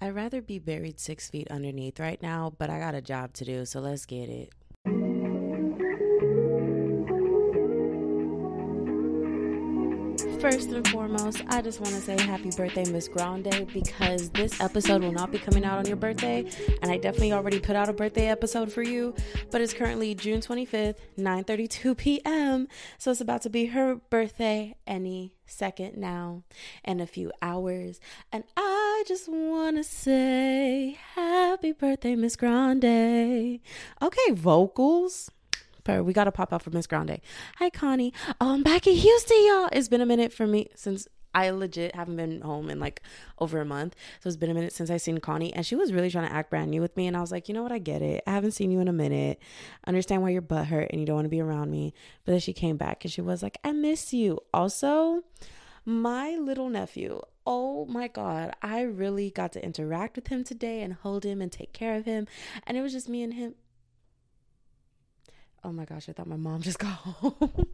I'd rather be buried six feet underneath right now, but I got a job to do, so let's get it. First and foremost, I just want to say happy birthday, Miss Grande, because this episode will not be coming out on your birthday, and I definitely already put out a birthday episode for you. But it's currently June 25th, 9:32 p.m., so it's about to be her birthday any second now, in a few hours, and I just want to say happy birthday, Miss Grande. Okay, vocals we gotta pop out for Miss Grande. Hi, Connie. Oh, I'm back in Houston, y'all. It's been a minute for me since I legit haven't been home in like over a month. So it's been a minute since I seen Connie, and she was really trying to act brand new with me. And I was like, you know what? I get it. I haven't seen you in a minute. understand why your butt hurt and you don't want to be around me. But then she came back and she was like, I miss you. Also, my little nephew. Oh my God, I really got to interact with him today and hold him and take care of him. And it was just me and him. Oh my gosh, I thought my mom just got home.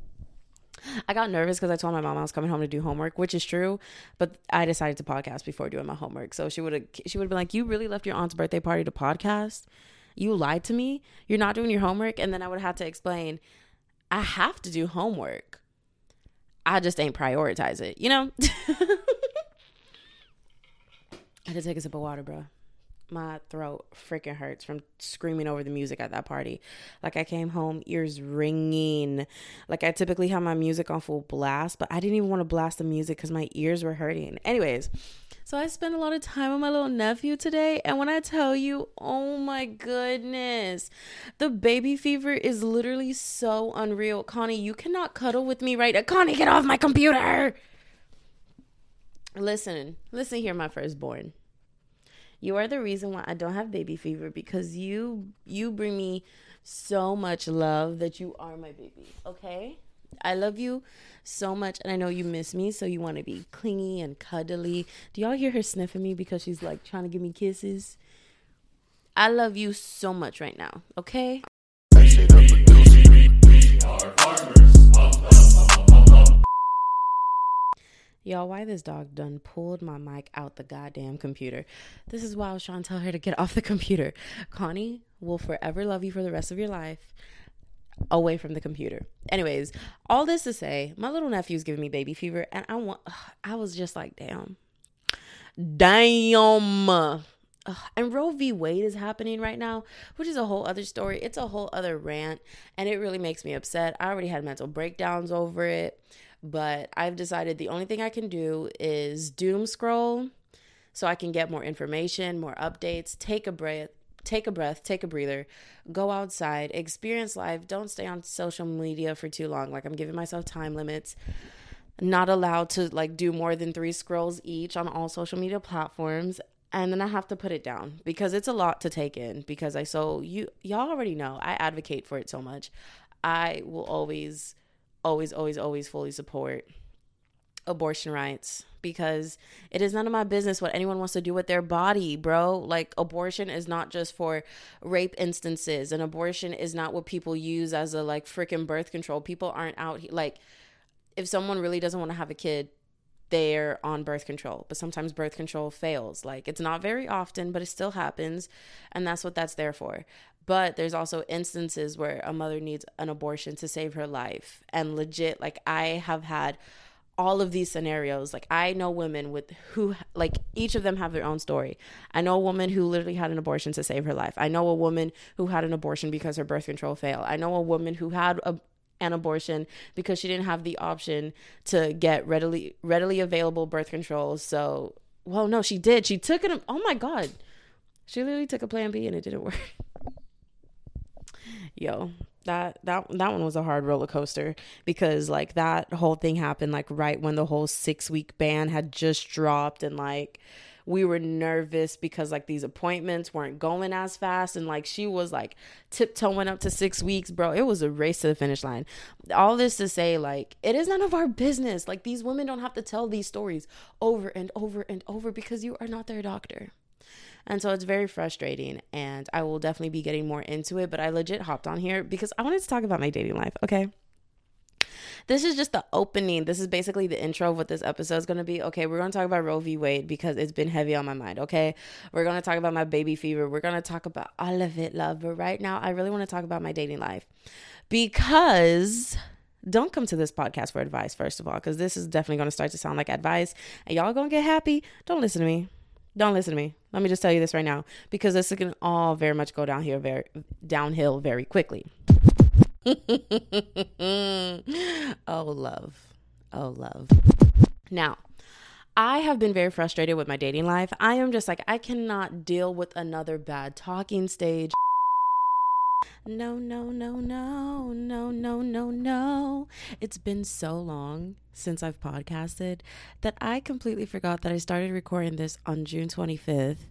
I got nervous because I told my mom I was coming home to do homework, which is true. But I decided to podcast before doing my homework. So she would have she would have been like, "You really left your aunt's birthday party to podcast? You lied to me. You're not doing your homework." And then I would have to explain, "I have to do homework. I just ain't prioritize it, you know." I had to take a sip of water, bro my throat freaking hurts from screaming over the music at that party. Like I came home, ears ringing. Like I typically have my music on full blast, but I didn't even want to blast the music because my ears were hurting. Anyways, so I spent a lot of time with my little nephew today, and when I tell you, oh my goodness, the baby fever is literally so unreal. Connie, you cannot cuddle with me right now. Connie, get off my computer. Listen, listen here, my firstborn. You are the reason why I don't have baby fever because you you bring me so much love that you are my baby, okay? I love you so much and I know you miss me, so you want to be clingy and cuddly. Do y'all hear her sniffing me because she's like trying to give me kisses? I love you so much right now, okay? Y'all, why this dog done pulled my mic out the goddamn computer? This is why I was trying to tell her to get off the computer. Connie will forever love you for the rest of your life away from the computer. Anyways, all this to say, my little nephew's giving me baby fever, and I want, ugh, I was just like, damn, damn. Ugh. And Roe v. Wade is happening right now, which is a whole other story. It's a whole other rant, and it really makes me upset. I already had mental breakdowns over it. But I've decided the only thing I can do is doom scroll so I can get more information, more updates, take a breath, take a breath, take a breather, go outside, experience life. Don't stay on social media for too long. Like I'm giving myself time limits. Not allowed to like do more than 3 scrolls each on all social media platforms and then I have to put it down because it's a lot to take in because I so you y'all already know I advocate for it so much. I will always always, always, always fully support abortion rights because it is none of my business what anyone wants to do with their body, bro. Like, abortion is not just for rape instances, and abortion is not what people use as a like freaking birth control. People aren't out. Like, if someone really doesn't want to have a kid, they're on birth control, but sometimes birth control fails. Like, it's not very often, but it still happens, and that's what that's there for. But there's also instances where a mother needs an abortion to save her life. And legit, like I have had all of these scenarios. Like I know women with who like each of them have their own story. I know a woman who literally had an abortion to save her life. I know a woman who had an abortion because her birth control failed. I know a woman who had a an abortion because she didn't have the option to get readily readily available birth control. So, well, no, she did. She took it. Oh my god, she literally took a Plan B and it didn't work yo that that that one was a hard roller coaster because like that whole thing happened like right when the whole 6 week ban had just dropped and like we were nervous because like these appointments weren't going as fast and like she was like tiptoeing up to 6 weeks bro it was a race to the finish line all this to say like it is none of our business like these women don't have to tell these stories over and over and over because you are not their doctor and so it's very frustrating. And I will definitely be getting more into it. But I legit hopped on here because I wanted to talk about my dating life. Okay. This is just the opening. This is basically the intro of what this episode is going to be. Okay, we're going to talk about Roe v. Wade because it's been heavy on my mind. Okay, we're going to talk about my baby fever. We're going to talk about all of it, love. But right now, I really want to talk about my dating life because don't come to this podcast for advice, first of all, because this is definitely going to start to sound like advice and y'all going to get happy. Don't listen to me. Don't listen to me. Let me just tell you this right now because this to all very much go down here very downhill very quickly. oh, love. Oh, love. Now, I have been very frustrated with my dating life. I am just like, I cannot deal with another bad talking stage. No, no, no, no, no, no, no, no. It's been so long since I've podcasted that I completely forgot that I started recording this on June 25th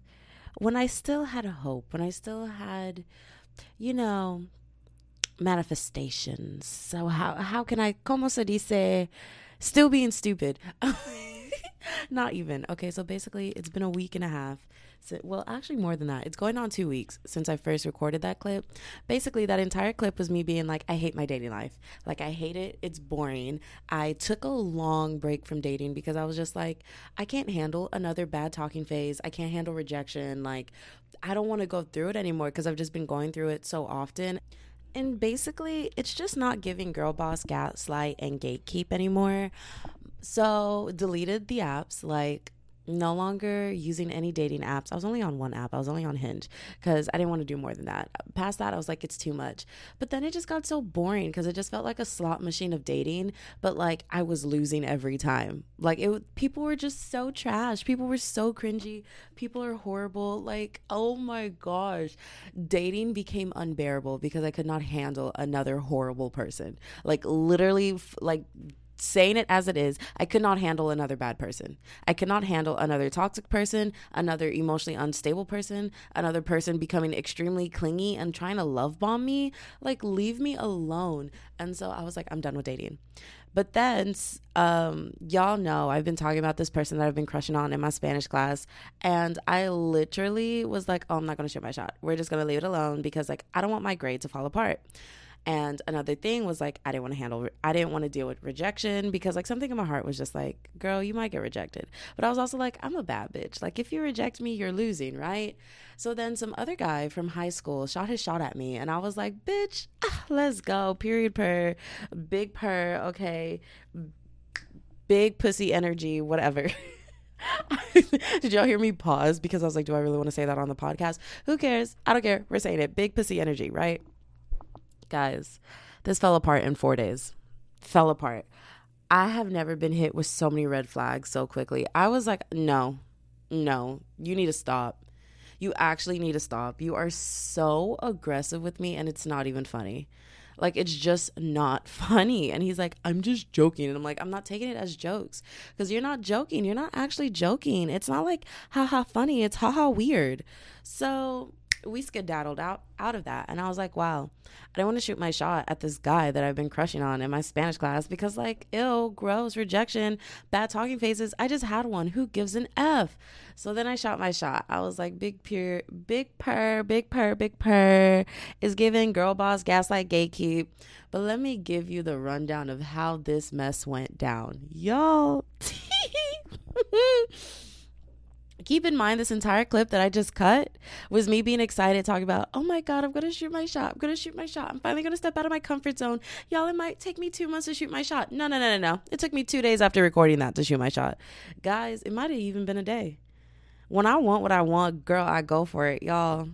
when I still had a hope, when I still had, you know, manifestations. So how how can I como se dice still being stupid? Not even. Okay, so basically it's been a week and a half. So, well, actually more than that. It's going on 2 weeks since I first recorded that clip. Basically that entire clip was me being like I hate my dating life. Like I hate it. It's boring. I took a long break from dating because I was just like I can't handle another bad talking phase. I can't handle rejection. Like I don't want to go through it anymore because I've just been going through it so often and basically it's just not giving girl boss gaslight and gatekeep anymore. So deleted the apps like no longer using any dating apps. I was only on one app. I was only on Hinge because I didn't want to do more than that. Past that, I was like, it's too much. But then it just got so boring because it just felt like a slot machine of dating. But like I was losing every time. Like it, people were just so trash. People were so cringy. People are horrible. Like oh my gosh, dating became unbearable because I could not handle another horrible person. Like literally, like saying it as it is, I could not handle another bad person. I could not handle another toxic person, another emotionally unstable person, another person becoming extremely clingy and trying to love bomb me. Like, leave me alone. And so I was like, I'm done with dating. But then, um, y'all know I've been talking about this person that I've been crushing on in my Spanish class. And I literally was like, oh, I'm not going to shoot my shot. We're just going to leave it alone because, like, I don't want my grade to fall apart. And another thing was like, I didn't want to handle, I didn't want to deal with rejection because like something in my heart was just like, girl, you might get rejected. But I was also like, I'm a bad bitch. Like, if you reject me, you're losing, right? So then some other guy from high school shot his shot at me. And I was like, bitch, ah, let's go. Period per, big per, okay. Big pussy energy, whatever. Did y'all hear me pause? Because I was like, do I really want to say that on the podcast? Who cares? I don't care. We're saying it. Big pussy energy, right? Guys, this fell apart in four days. Fell apart. I have never been hit with so many red flags so quickly. I was like, no, no, you need to stop. You actually need to stop. You are so aggressive with me, and it's not even funny. Like, it's just not funny. And he's like, I'm just joking. And I'm like, I'm not taking it as jokes because you're not joking. You're not actually joking. It's not like, haha, funny. It's haha, weird. So we skedaddled out out of that. And i was like wow i don't want to shoot my shot at this guy that i've been crushing on in my spanish class because like ill gross rejection bad talking phases i just had one. Who gives an f? So then i shot my shot. I was like big pure big purr big purr big purr is giving girl boss gaslight gatekeep. But let me give you the rundown of how this mess went down. Y'all keep in mind this entire clip that I just cut was me being excited talking about, oh my God, I'm gonna shoot my shot. I'm gonna shoot my shot. I'm finally gonna step out of my comfort zone. Y'all, it might take me two months to shoot my shot. No, no, no, no, no. It took me two days after recording that to shoot my shot. Guys, it might have even been a day. When I want what I want, girl, I go for it. Y'all,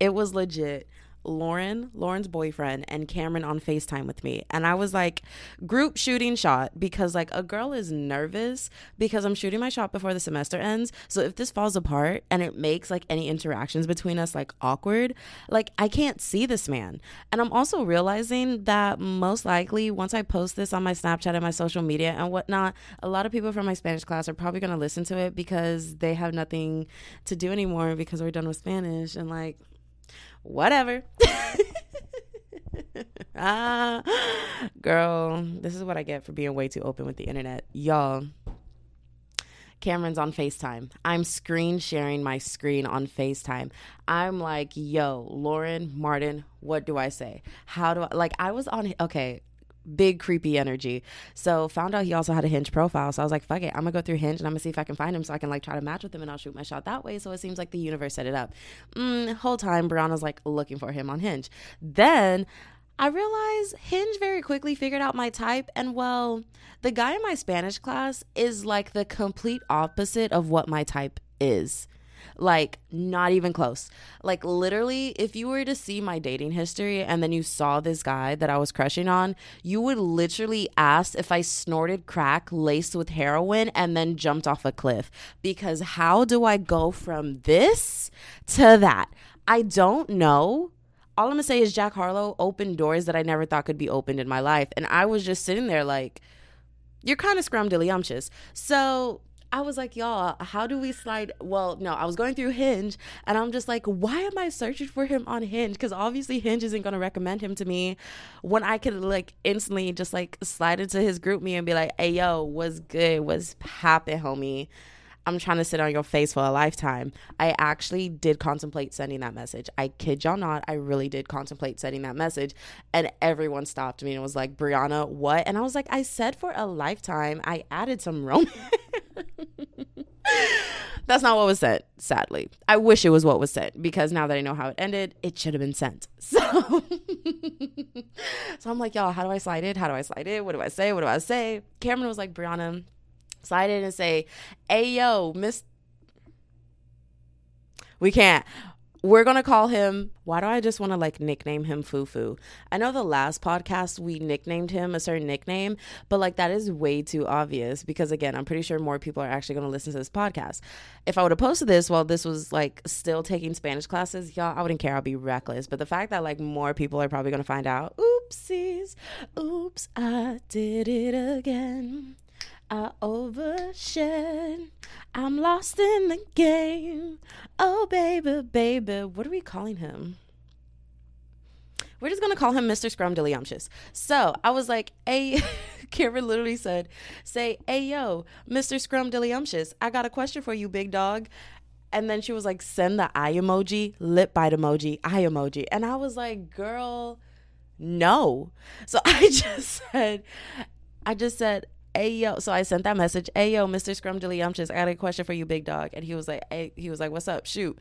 it was legit. Lauren, Lauren's boyfriend, and Cameron on FaceTime with me. And I was like, group shooting shot because, like, a girl is nervous because I'm shooting my shot before the semester ends. So if this falls apart and it makes like any interactions between us like awkward, like, I can't see this man. And I'm also realizing that most likely once I post this on my Snapchat and my social media and whatnot, a lot of people from my Spanish class are probably going to listen to it because they have nothing to do anymore because we're done with Spanish. And, like, whatever. ah, girl, this is what I get for being way too open with the internet. Y'all, Cameron's on FaceTime. I'm screen sharing my screen on FaceTime. I'm like, yo, Lauren, Martin, what do I say? How do I, like, I was on, okay, big creepy energy. So found out he also had a Hinge profile. So I was like, fuck it, I'm gonna go through Hinge and I'm gonna see if I can find him so I can like try to match with him and I'll shoot my shot that way. So it seems like the universe set it up. Mm, whole time Brianna's like looking for him on Hinge. Then I realized Hinge very quickly figured out my type, and well, the guy in my Spanish class is like the complete opposite of what my type is. Like, not even close. Like, literally, if you were to see my dating history and then you saw this guy that I was crushing on, you would literally ask if I snorted crack laced with heroin and then jumped off a cliff. Because how do I go from this to that? I don't know all I'm gonna say is Jack Harlow opened doors that I never thought could be opened in my life. And I was just sitting there like, you're kind of scrumdiddlyumptious. So I was like, y'all, how do we slide? Well, no, I was going through Hinge and I'm just like, why am I searching for him on Hinge? Because obviously Hinge isn't going to recommend him to me when I could like instantly just like slide into his GroupMe and be like, hey, yo, what's good? What's poppin', homie? I'm trying to sit on your face for a lifetime. I actually did contemplate sending that message. I kid y'all not. I really did contemplate sending that message. And everyone stopped me and was like, Brianna, what? And I was like, I said for a lifetime. I added some romance. That's not what was sent, sadly. I wish it was what was sent because now that I know how it ended, it should have been sent. So, so I'm like, y'all, how do I slide it? How do I slide it? What do I say? What do I say? Cameron was like, Brianna, slide in and say, "Hey yo, Miss." We can't. We're gonna call him. Why do I just want to like nickname him Fufu? I know the last podcast we nicknamed him a certain nickname, but like that is way too obvious because again, I'm pretty sure more people are actually gonna listen to this podcast. If I would have posted this while this was like still taking Spanish classes, y'all, I wouldn't care. I'll be reckless. But the fact that like more people are probably gonna find out, oopsies, oops, I did it again. I overshed. I'm lost in the game. Oh, baby, baby. What are we calling him? We're just gonna call him Mr. Scrumdiddlyumptious. So I was like, hey, Karen literally said, say, hey yo, Mr. Scrumdiddlyumptious, I got a question for you, big dog. And then she was like, send the eye emoji, lip bite emoji, eye emoji. And I was like, girl, no. So I just said, I just said, hey yo so i sent that message. Hey yo mr scrumdiddlyumptious i got a question for you big dog. And he was like hey he was like what's up? Shoot.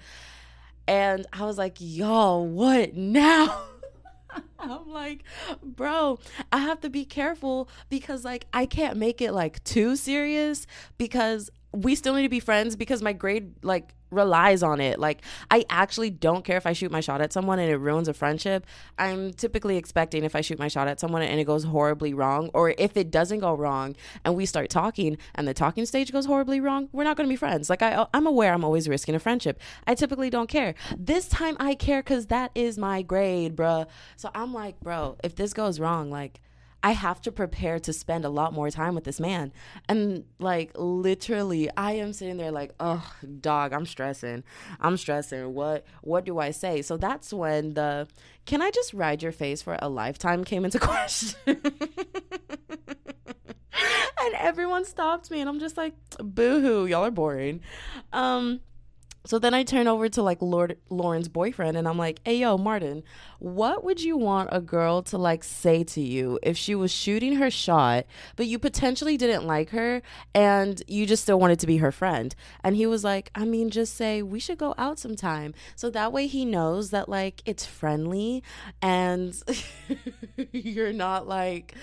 And i was like y'all what now? I'm like, bro, I have to be careful because like I can't make it like too serious because we still need to be friends because my grade like relies on it. Like I actually don't care if I shoot my shot at someone and it ruins a friendship. I'm typically expecting if I shoot my shot at someone and it goes horribly wrong or if it doesn't go wrong and we start talking and the talking stage goes horribly wrong, we're not going to be friends. Like I I'm aware I'm always risking a friendship. I typically don't care. This time I care cuz that is my grade, bruh. So I'm like, bro, if this goes wrong, like I have to prepare to spend a lot more time with this man. And like literally I am sitting there like, "Oh, dog, I'm stressing. I'm stressing. What what do I say?" So that's when the "Can I just ride your face for a lifetime?" came into question. and everyone stopped me and I'm just like, "Boo-hoo, y'all are boring." Um so then I turn over to like Lord Lauren's boyfriend and I'm like, "Hey yo, Martin, what would you want a girl to like say to you if she was shooting her shot, but you potentially didn't like her and you just still wanted to be her friend?" And he was like, "I mean, just say we should go out sometime." So that way he knows that like it's friendly and you're not like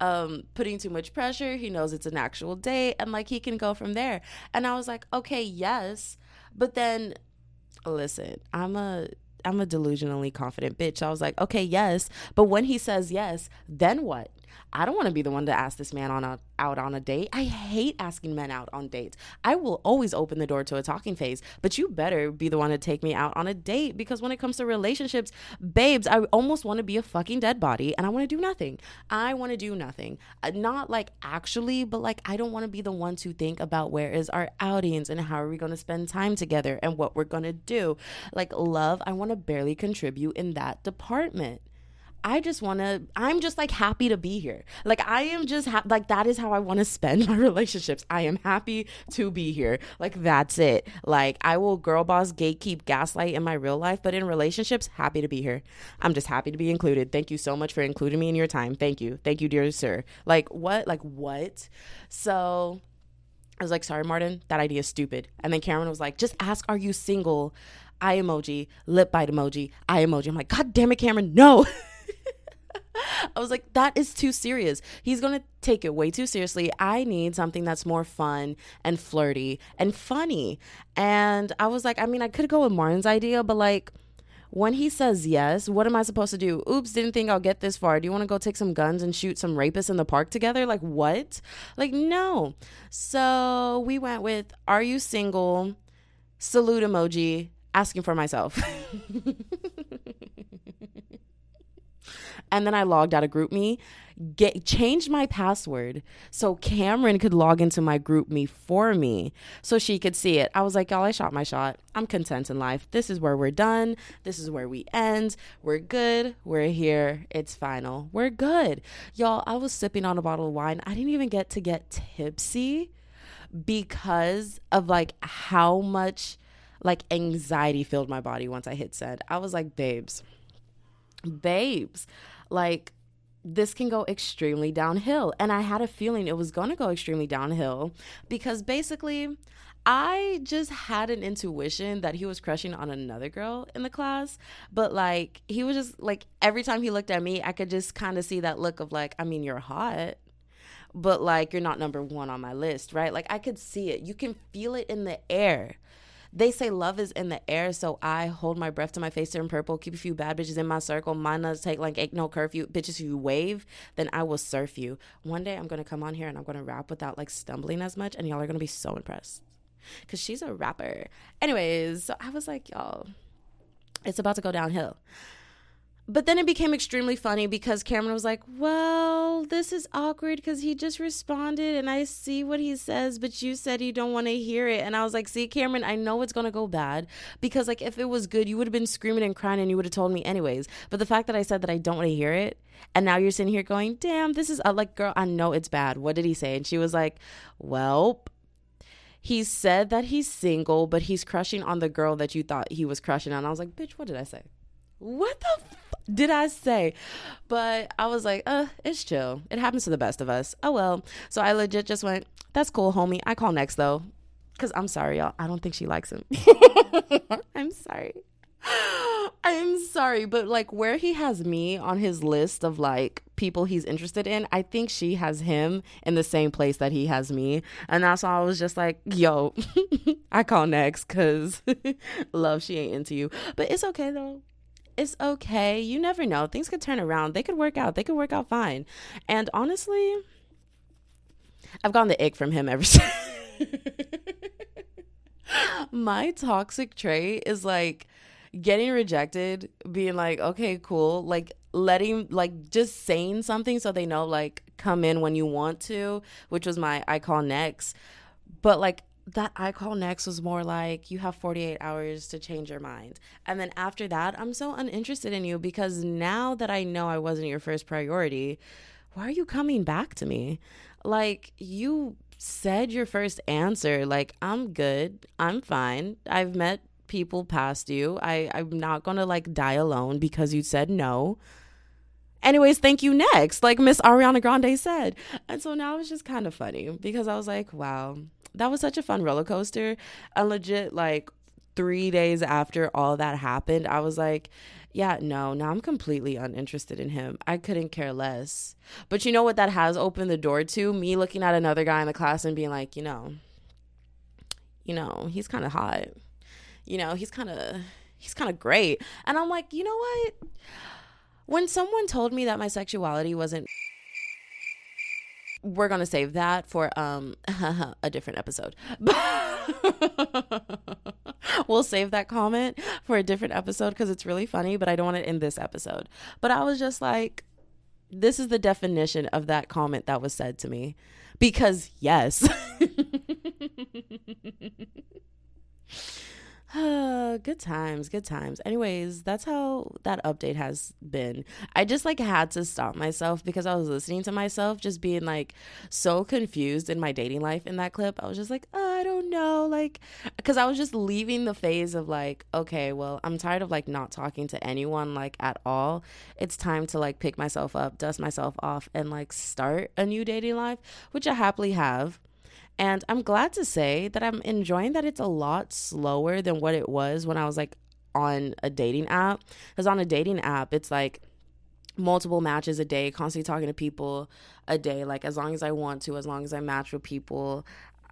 um, putting too much pressure. He knows it's an actual date and like he can go from there. And I was like, okay, yes. But then, listen, I'm a I'm a delusionally confident bitch. I was like, okay, yes. But when he says yes, then what? I don't want to be the one to ask this man on a, out on a date. I hate asking men out on dates. I will always open the door to a talking phase, but you better be the one to take me out on a date because when it comes to relationships, babes, I almost want to be a fucking dead body and I want to do nothing. I want to do nothing. Uh, not like actually, but like I don't want to be the one to think about where is our outings and how are we going to spend time together and what we're going to do. Like love, I want to barely contribute in that department. I just want to, I'm just like happy to be here. Like, I am just ha- like, that is how I want to spend my relationships. I am happy to be here. Like, that's it. Like, I will girl boss, gatekeep, gaslight in my real life, but in relationships, happy to be here. I'm just happy to be included. Thank you so much for including me in your time. Thank you. Thank you, dear sir. Like, what? Like, what? So, I was like, sorry, Martin, that idea is stupid. And then Cameron was like, just ask, are you single? eye emoji, lip bite emoji, eye emoji. I'm like, God damn it, Cameron, no. I was like, that is too serious. He's going to take it way too seriously. I need something that's more fun and flirty and funny. And I was like, I mean, I could go with Martin's idea, but like, when he says yes, what am I supposed to do? Oops, didn't think I'll get this far. Do you want to go take some guns and shoot some rapists in the park together? Like, what? Like, no. So we went with Are you single? Salute emoji, asking for myself. and then I logged out of GroupMe, get changed my password so Cameron could log into my GroupMe for me so she could see it. I was like, y'all, I shot my shot. I'm content in life. This is where we're done. This is where we end. We're good. We're here. It's final. We're good. Y'all, I was sipping on a bottle of wine. I didn't even get to get tipsy because of like how much like anxiety filled my body once I hit send. I was like, babes, babes, like this can go extremely downhill. And I had a feeling it was going to go extremely downhill because basically, I just had an intuition that he was crushing on another girl in the class, but like he was just like every time he looked at me, I could just kind of see that look of like, I mean, you're hot, but like you're not number one on my list, right? Like I could see it. You can feel it in the air. They say love is in the air, so I hold my breath to my face turn purple, keep a few bad bitches in my circle. Mine does take like ain't no curfew. Bitches, if you wave, then I will surf you. One day I'm gonna come on here and I'm gonna rap without like stumbling as much, and y'all are gonna be so impressed. Cause she's a rapper. Anyways, so I was like, y'all, it's about to go downhill. But then it became extremely funny because Cameron was like, Well, this is awkward because he just responded and I see what he says, but you said you don't want to hear it. And I was like, See, Cameron, I know it's going to go bad because, like, if it was good, you would have been screaming and crying and you would have told me anyways. But the fact that I said that I don't want to hear it and now you're sitting here going, Damn, this is like, girl, I know it's bad. What did he say? And she was like, Well, he said that he's single, but he's crushing on the girl that you thought he was crushing on. I was like, Bitch, what did I say? What the did I say? But I was like, uh, it's chill. It happens to the best of us. Oh well. So I legit just went, that's cool, homie. I call next though. Cause I'm sorry, y'all. I don't think she likes him. I'm sorry. I'm sorry, but like where he has me on his list of like people he's interested in, I think she has him in the same place that he has me. And that's why I was just like, yo, I call next because love, she ain't into you. But it's okay though it's okay. You never know. Things could turn around. They could work out. They could work out fine. And honestly, I've gotten the ick from him ever since. My toxic trait is like getting rejected, being like, okay, cool, like letting, like just saying something so they know, like, come in when you want to, which was my I call next. But like that I call next was more like you have 48 hours to change your mind. And then after that, I'm so uninterested in you because now that I know I wasn't your first priority, why are you coming back to me? Like you said your first answer, like I'm good, I'm fine. I've met people past you. I I'm not going to like die alone because you said no. Anyways, thank you next, like Miss Ariana Grande said. And so now it's just kind of funny because I was like, wow, that was such a fun roller coaster. And legit, like three days after all that happened, I was like, yeah, no, now I'm completely uninterested in him. I couldn't care less. But you know what that has opened the door to? Me looking at another guy in the class and being like, you know, you know, he's kind of hot. You know, he's kind of he's kind of great. And I'm like, you know what? When someone told me that my sexuality wasn't we're gonna save that for um a different episode. we'll save that comment for a different episode because it's really funny, but I don't want it in this episode. But I was just like, this is the definition of that comment that was said to me. Because yes. good times, good times. Anyways, that's how that update has been. I just like had to stop myself because I was listening to myself just being like so confused in my dating life in that clip. I was just like, oh, I don't know, like cuz I was just leaving the phase of like, okay, well, I'm tired of like not talking to anyone like at all. It's time to like pick myself up, dust myself off and like start a new dating life, which I happily have. And I'm glad to say that I'm enjoying that it's a lot slower than what it was when I was like on a dating app. Because on a dating app, it's like multiple matches a day, constantly talking to people a day, like as long as I want to, as long as I match with people.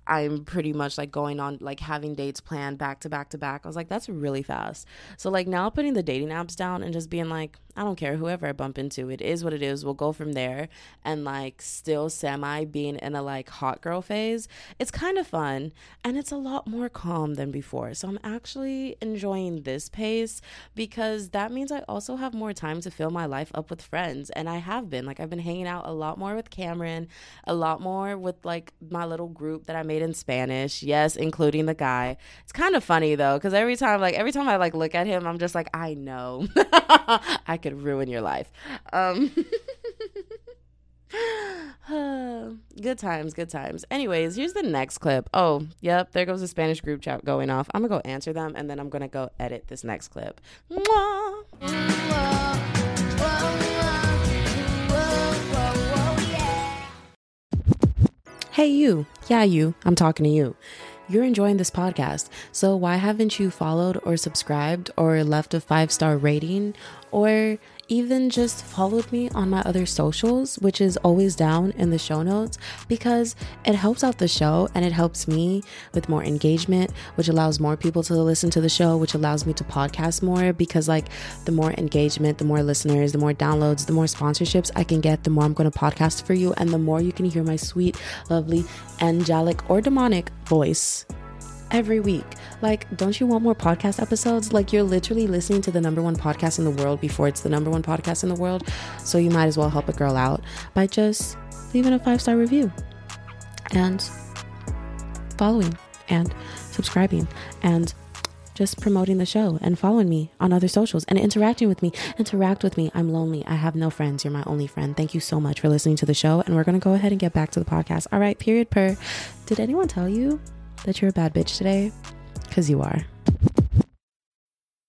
I'm pretty much like going on like having dates planned back to back to back. I was like, that's really fast. So like now putting the dating apps down and just being like, I don't care whoever I bump into, it is what it is. We'll go from there and like still semi being in a like hot girl phase. It's kind of fun and it's a lot more calm than before. So I'm actually enjoying this pace because that means I also have more time to fill my life up with friends and I have been like I've been hanging out a lot more with Cameron, a lot more with like my little group that I made in Spanish. Yes, including the guy. It's kind of funny though, because every time, like every time I like look at him, I'm just like, I know, I could ruin your life. Um, good times, good times. Anyways, here's the next clip. Oh, yep, there goes the Spanish group chat going off. I'm gonna go answer them, and then I'm gonna go edit this next clip. Mwah. Hey, you. Yeah, you. I'm talking to you. You're enjoying this podcast. So, why haven't you followed or subscribed or left a five star rating or even just followed me on my other socials, which is always down in the show notes, because it helps out the show and it helps me with more engagement, which allows more people to listen to the show, which allows me to podcast more. Because, like, the more engagement, the more listeners, the more downloads, the more sponsorships I can get, the more I'm going to podcast for you, and the more you can hear my sweet, lovely, angelic, or demonic voice every week. Like, don't you want more podcast episodes? Like, you're literally listening to the number one podcast in the world before it's the number one podcast in the world. So, you might as well help a girl out by just leaving a five star review and following and subscribing and just promoting the show and following me on other socials and interacting with me. Interact with me. I'm lonely. I have no friends. You're my only friend. Thank you so much for listening to the show. And we're going to go ahead and get back to the podcast. All right, period per. Did anyone tell you that you're a bad bitch today? Because you are.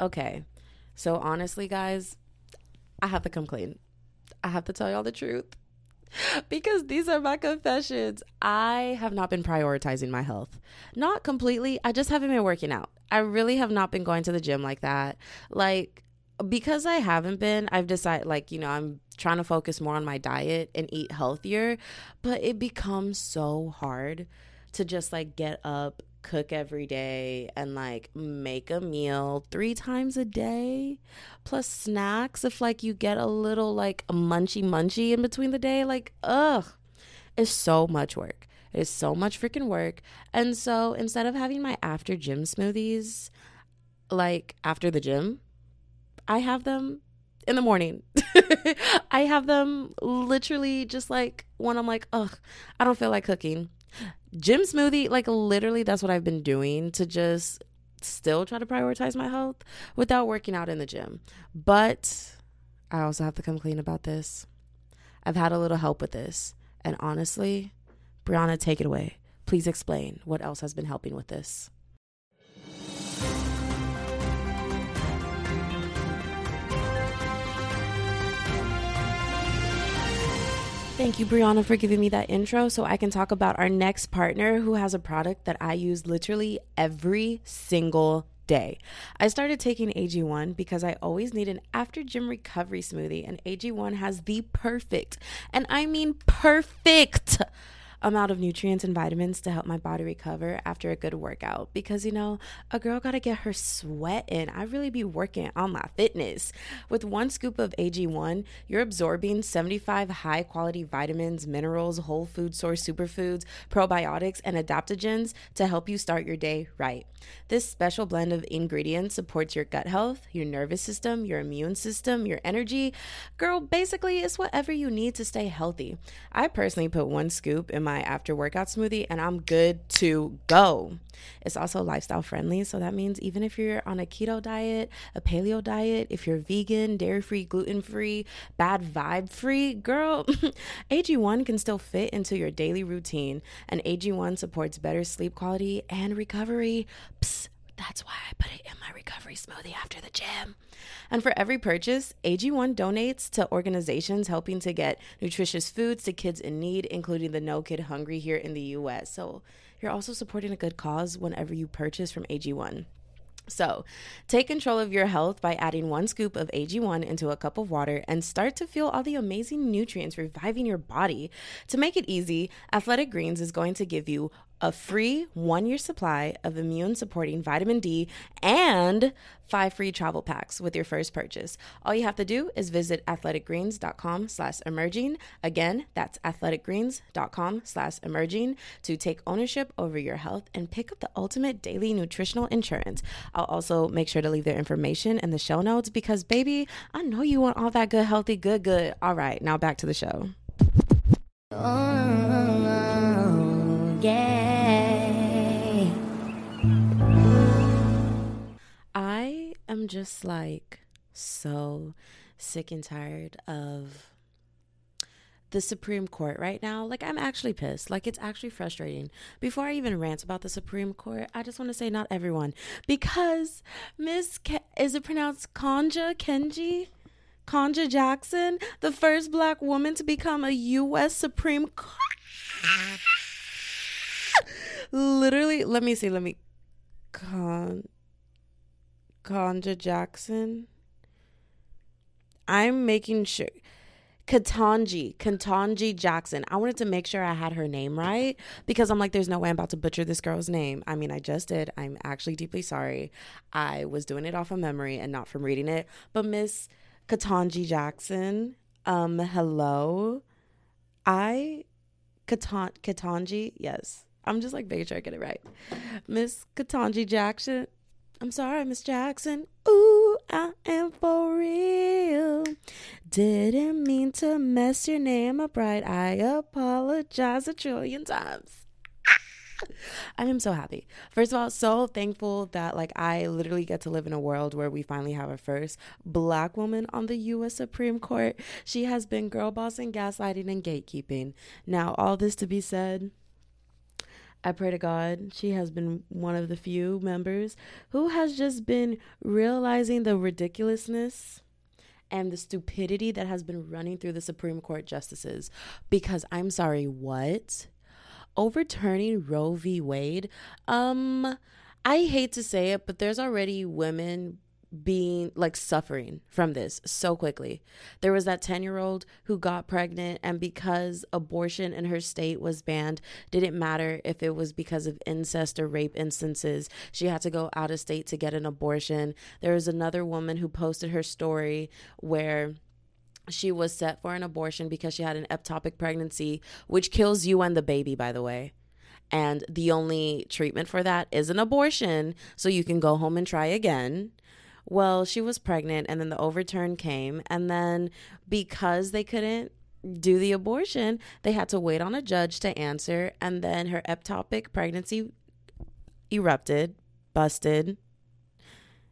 Okay. So honestly, guys, I have to come clean. I have to tell y'all the truth. Because these are my confessions. I have not been prioritizing my health. Not completely. I just haven't been working out. I really have not been going to the gym like that. Like, because I haven't been, I've decided, like, you know, I'm trying to focus more on my diet and eat healthier. But it becomes so hard to just like get up cook every day and like make a meal three times a day plus snacks if like you get a little like munchy munchy in between the day like ugh it's so much work. It's so much freaking work. And so instead of having my after gym smoothies like after the gym i have them in the morning. I have them literally just like when I'm like, ugh, I don't feel like cooking gym smoothie, like literally, that's what I've been doing to just still try to prioritize my health without working out in the gym. But I also have to come clean about this. I've had a little help with this. And honestly, Brianna, take it away. Please explain what else has been helping with this. Thank you, Brianna, for giving me that intro so I can talk about our next partner who has a product that I use literally every single day. I started taking AG1 because I always need an after gym recovery smoothie, and AG1 has the perfect, and I mean perfect amount of nutrients and vitamins to help my body recover after a good workout. Because you know a girl got to get her sweat in. I really be working on my fitness. With one scoop of ag1 you're absorbing 75 high quality vitamins minerals whole food source superfoods probiotics and adaptogens to help you start your day right. This special blend of ingredients supports your gut health your nervous system your immune system your energy. Girl basically it's whatever you need to stay healthy. I personally put one scoop in my after workout smoothie and I'm good to go. It's also lifestyle friendly. So that means even if you're on a keto diet, a paleo diet, if you're vegan, dairy free, gluten free, bad vibe free, girl, AG1 can still fit into your daily routine. And AG1 supports better sleep quality and recovery. Psst, that's why I put it in my recovery smoothie after the gym. And for every purchase, AG1 donates to organizations helping to get nutritious foods to kids in need, including the No Kid Hungry here in the US. So you're also supporting a good cause whenever you purchase from AG1. So, take control of your health by adding one scoop of AG1 into a cup of water and start to feel all the amazing nutrients reviving your body. To make it easy, Athletic Greens is going to give you a free one year supply of immune supporting vitamin D and five free travel packs with your first purchase. All you have to do is visit athleticgreens.com slash emerging. Again, that's athleticgreens.com slash emerging to take ownership over your health and pick up the ultimate daily nutritional insurance. I'll also make sure to leave their information in the show notes because, baby, I know you want all that good, healthy, good, good. All right, now back to the show. Oh, yeah. am just like so sick and tired of the Supreme Court right now. Like, I'm actually pissed. Like, it's actually frustrating. Before I even rant about the Supreme Court, I just want to say not everyone. Because Miss, Ke- is it pronounced Kanja Kenji? Kanja Jackson, the first black woman to become a U.S. Supreme Court. Literally, let me see. Let me. Con. Conja Jackson. I'm making sure. Ketanji, Ketanji Jackson. I wanted to make sure I had her name right because I'm like, there's no way I'm about to butcher this girl's name. I mean, I just did. I'm actually deeply sorry. I was doing it off of memory and not from reading it. But Miss Ketanji Jackson, um, hello. I, Katan, Ketanji, yes. I'm just like making sure I get it right. Miss Ketanji Jackson, I'm sorry, Miss Jackson. Ooh, I am for real. Didn't mean to mess your name up right. I apologize a trillion times. I am so happy. First of all, so thankful that like I literally get to live in a world where we finally have a first black woman on the US Supreme Court. She has been girl bossing, gaslighting, and gatekeeping. Now, all this to be said, I pray to God she has been one of the few members who has just been realizing the ridiculousness and the stupidity that has been running through the Supreme Court justices. Because I'm sorry, what? Overturning Roe v. Wade? Um, I hate to say it, but there's already women being like suffering from this so quickly. There was that 10 year old who got pregnant, and because abortion in her state was banned, didn't matter if it was because of incest or rape instances. She had to go out of state to get an abortion. There was another woman who posted her story where she was set for an abortion because she had an ectopic pregnancy, which kills you and the baby, by the way. And the only treatment for that is an abortion, so you can go home and try again. Well, she was pregnant, and then the overturn came. And then because they couldn't do the abortion, they had to wait on a judge to answer. And then her ectopic pregnancy erupted, busted,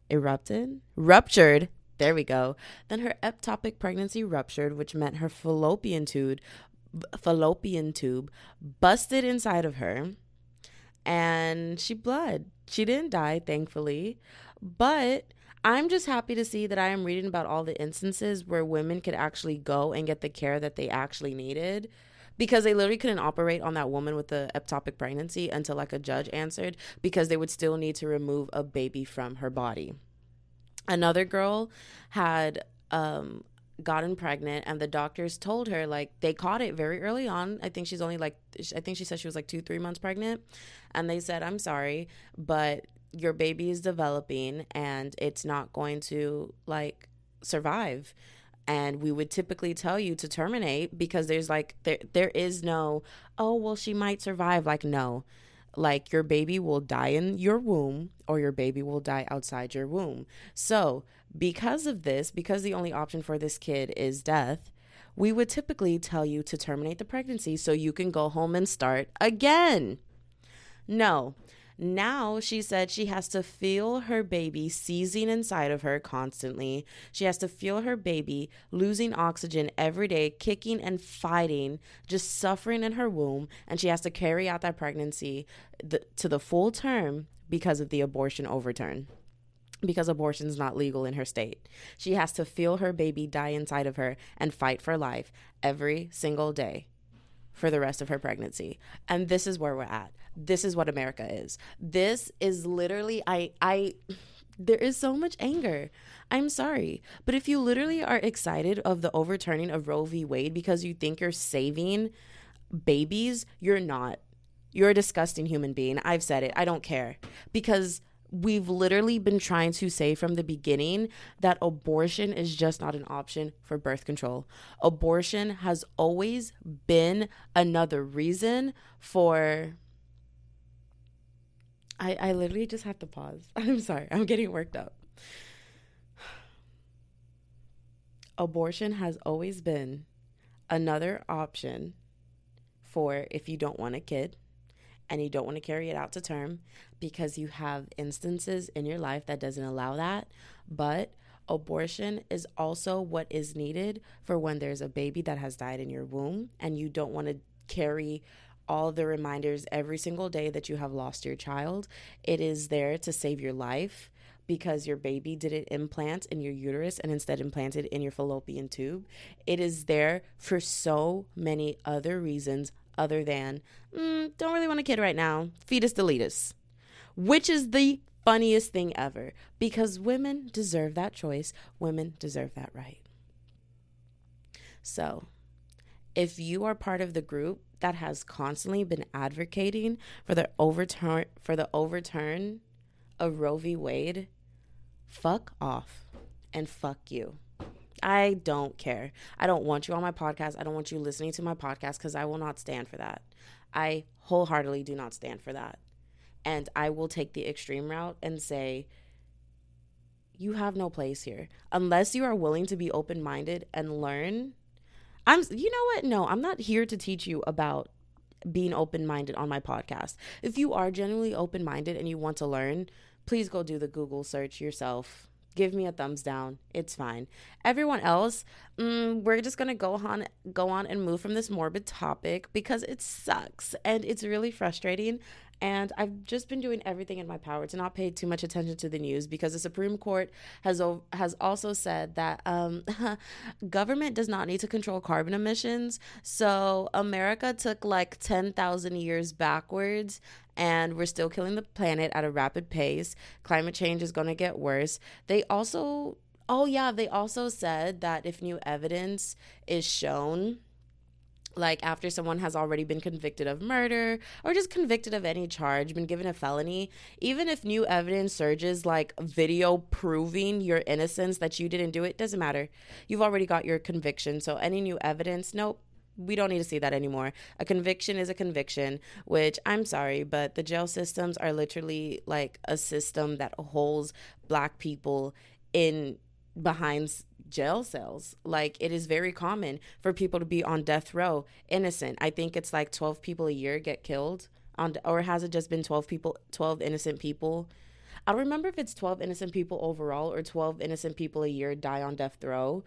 erupted, ruptured. There we go. Then her ectopic pregnancy ruptured, which meant her fallopian tube, fallopian tube, busted inside of her, and she bled. She didn't die, thankfully, but I'm just happy to see that I am reading about all the instances where women could actually go and get the care that they actually needed because they literally couldn't operate on that woman with the ectopic pregnancy until like a judge answered because they would still need to remove a baby from her body. Another girl had um gotten pregnant and the doctors told her like they caught it very early on i think she's only like i think she said she was like two three months pregnant and they said i'm sorry but your baby is developing and it's not going to like survive. And we would typically tell you to terminate because there's like there there is no oh well she might survive. Like no. Like your baby will die in your womb or your baby will die outside your womb. So because of this because the only option for this kid is death we would typically tell you to terminate the pregnancy so you can go home and start again. No now she said she has to feel her baby seizing inside of her constantly. She has to feel her baby losing oxygen every day, kicking and fighting, just suffering in her womb. And she has to carry out that pregnancy to the full term because of the abortion overturn because abortion is not legal in her state. She has to feel her baby die inside of her and fight for life every single day for the rest of her pregnancy. And this is where we're at. This is what America is. This is literally I I there is so much anger. I'm sorry. But if you literally are excited of the overturning of Roe v. Wade because you think you're saving babies, you're not. You're a disgusting human being. I've said it. I don't care. Because we've literally been trying to say from the beginning that abortion is just not an option for birth control. Abortion has always been another reason for. I, I literally just have to pause. I'm sorry. I'm getting worked up. Abortion has always been another option for if you don't want a kid and you don't want to carry it out to term because you have instances in your life that doesn't allow that but abortion is also what is needed for when there's a baby that has died in your womb and you don't want to carry all the reminders every single day that you have lost your child it is there to save your life because your baby didn't implant in your uterus and instead implanted in your fallopian tube. It is there for so many other reasons other than, mm, don't really want a kid right now, fetus deletus, which is the funniest thing ever because women deserve that choice. Women deserve that right. So, if you are part of the group that has constantly been advocating for the overturn for the overturn of Roe v. Wade, fuck off and fuck you. I don't care. I don't want you on my podcast. I don't want you listening to my podcast because I will not stand for that. I wholeheartedly do not stand for that. And I will take the extreme route and say, you have no place here. Unless you are willing to be open minded and learn. I'm, you know what? No, I'm not here to teach you about being open minded on my podcast. If you are genuinely open minded and you want to learn, please go do the Google search yourself give me a thumbs down. It's fine. Everyone else, mm, we're just gonna go on, go on and move from this morbid topic because it sucks and it's really frustrating. And I've just been doing everything in my power to not pay too much attention to the news because the Supreme Court has has also said that um, government does not need to control carbon emissions. So America took like ten thousand years backwards, and we're still killing the planet at a rapid pace. Climate change is going to get worse. They also, oh yeah, they also said that if new evidence is shown like after someone has already been convicted of murder or just convicted of any charge, been given a felony, even if new evidence surges like video proving your innocence that you didn't do it, doesn't matter. You've already got your conviction. So any new evidence, nope. We don't need to see that anymore. A conviction is a conviction, which I'm sorry, but the jail systems are literally like a system that holds black people in behind jail cells. Like it is very common for people to be on death row innocent. I think it's like 12 people a year get killed on or has it just been 12 people 12 innocent people? I don't remember if it's 12 innocent people overall or 12 innocent people a year die on death row.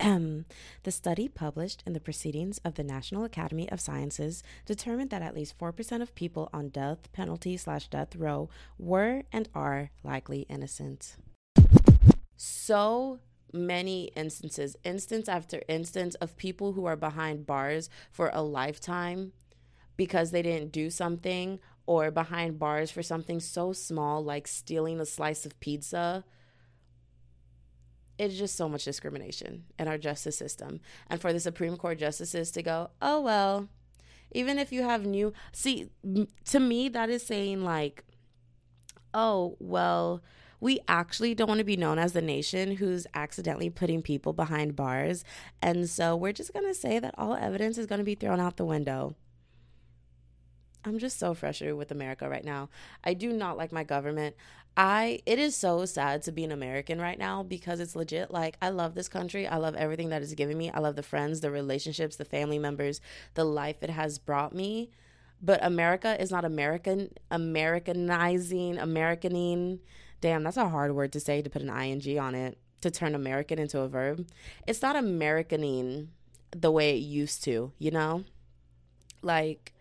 the study published in the Proceedings of the National Academy of Sciences determined that at least 4% of people on death penalty slash death row were and are likely innocent. So many instances, instance after instance, of people who are behind bars for a lifetime because they didn't do something or behind bars for something so small like stealing a slice of pizza it's just so much discrimination in our justice system. And for the Supreme Court justices to go, oh, well, even if you have new, see, to me, that is saying, like, oh, well, we actually don't want to be known as the nation who's accidentally putting people behind bars. And so we're just going to say that all evidence is going to be thrown out the window. I'm just so frustrated with America right now. I do not like my government. I it is so sad to be an American right now because it's legit like I love this country. I love everything that it's given me. I love the friends, the relationships, the family members, the life it has brought me. But America is not American Americanizing, Americaning. Damn, that's a hard word to say to put an ing on it to turn American into a verb. It's not Americaning the way it used to, you know? Like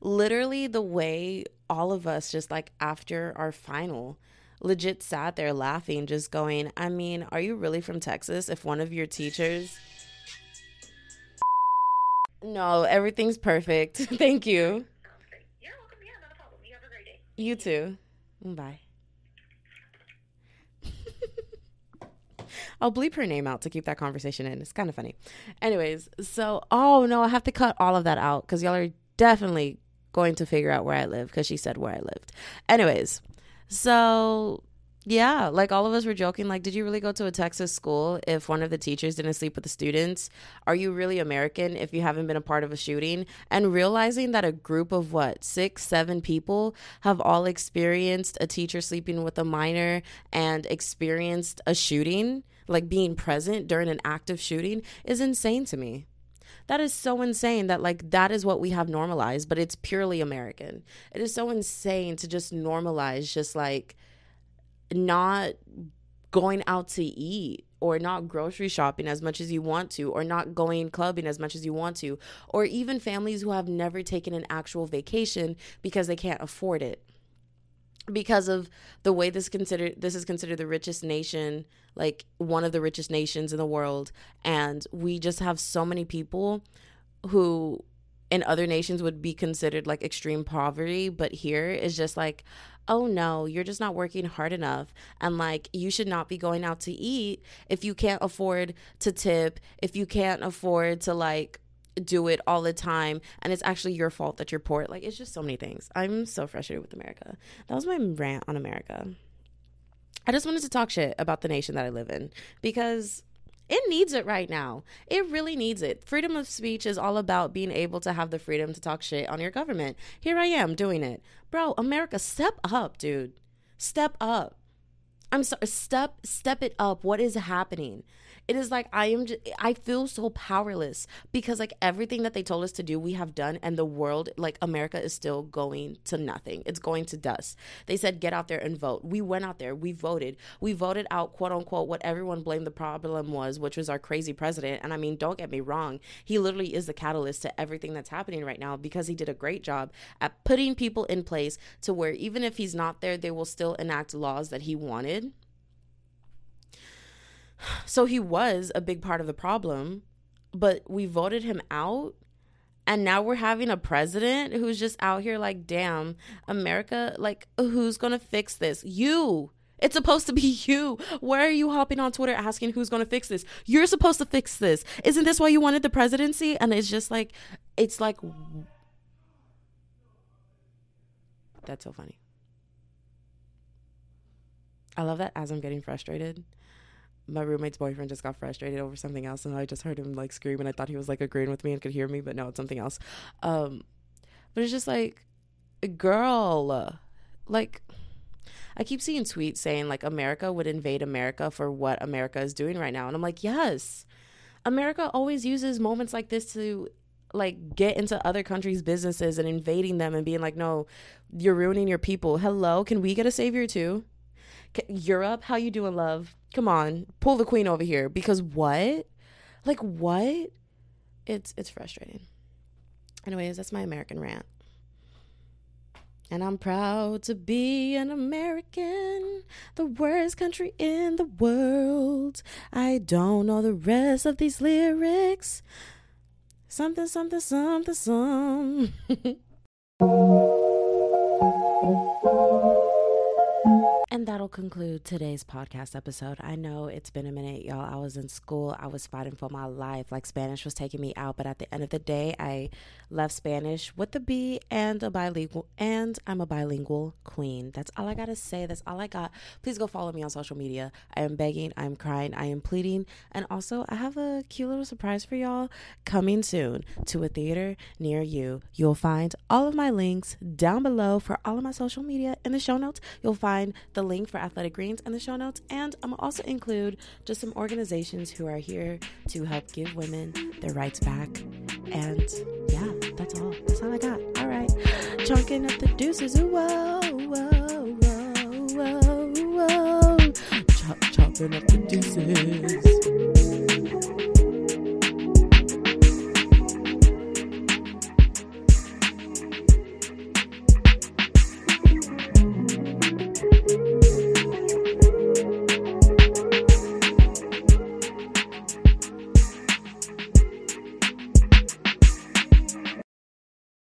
literally the way all of us just like after our final legit sat there laughing, just going, I mean, are you really from Texas if one of your teachers. No, everything's perfect. Thank you. You're welcome. Yeah, not a problem. You have a great day. You too. Bye. I'll bleep her name out to keep that conversation in. It's kind of funny. Anyways, so, oh no, I have to cut all of that out because y'all are definitely going to figure out where I live because she said where I lived. Anyways, so yeah, like all of us were joking, like, did you really go to a Texas school if one of the teachers didn't sleep with the students? Are you really American if you haven't been a part of a shooting? And realizing that a group of what, six, seven people have all experienced a teacher sleeping with a minor and experienced a shooting, like being present during an active shooting, is insane to me. That is so insane that like that is what we have normalized, but it's purely American. It is so insane to just normalize just like not going out to eat or not grocery shopping as much as you want to or not going clubbing as much as you want to or even families who have never taken an actual vacation because they can't afford it because of the way this considered this is considered the richest nation like one of the richest nations in the world and we just have so many people who in other nations would be considered like extreme poverty but here is just like oh no you're just not working hard enough and like you should not be going out to eat if you can't afford to tip if you can't afford to like do it all the time and it's actually your fault that you're poor. Like it's just so many things. I'm so frustrated with America. That was my rant on America. I just wanted to talk shit about the nation that I live in because it needs it right now. It really needs it. Freedom of speech is all about being able to have the freedom to talk shit on your government. Here I am doing it. Bro, America, step up, dude. Step up. I'm sorry, step step it up. What is happening? It is like I am just, I feel so powerless because like everything that they told us to do we have done and the world like America is still going to nothing. It's going to dust. They said get out there and vote. We went out there. We voted. We voted out quote unquote what everyone blamed the problem was, which was our crazy president. And I mean, don't get me wrong. He literally is the catalyst to everything that's happening right now because he did a great job at putting people in place to where even if he's not there, they will still enact laws that he wanted so he was a big part of the problem, but we voted him out. And now we're having a president who's just out here like, damn, America, like, who's gonna fix this? You. It's supposed to be you. Why are you hopping on Twitter asking who's going to fix this? You're supposed to fix this. Isn't this why you wanted the presidency? And it's just like, it's like, that's so funny. I love that as I'm getting frustrated, my roommate's boyfriend just got frustrated over something else and I just heard him like scream and I thought he was like agreeing with me and could hear me, but no, it's something else. Um but it's just like girl like I keep seeing tweets saying like America would invade America for what America is doing right now. And I'm like, yes. America always uses moments like this to like get into other countries' businesses and invading them and being like, no, you're ruining your people. Hello, can we get a savior too? Europe, how you doing, love? Come on, pull the queen over here because what? Like what? It's it's frustrating. Anyways, that's my American rant. And I'm proud to be an American, the worst country in the world. I don't know the rest of these lyrics. Something, something, something, something. that'll conclude today's podcast episode. I know it's been a minute, y'all. I was in school. I was fighting for my life. Like Spanish was taking me out, but at the end of the day, I left Spanish with a B and a bilingual and I'm a bilingual queen. That's all I got to say. That's all I got. Please go follow me on social media. I am begging, I am crying, I am pleading, and also I have a cute little surprise for y'all coming soon to a theater near you. You'll find all of my links down below for all of my social media in the show notes. You'll find the link for Athletic Greens in the show notes. And I'm also include just some organizations who are here to help give women their rights back. And yeah, that's all. That's all I got. All right. Chunking up the deuces. Whoa, whoa, whoa, whoa, whoa. Chop, chopping up the deuces.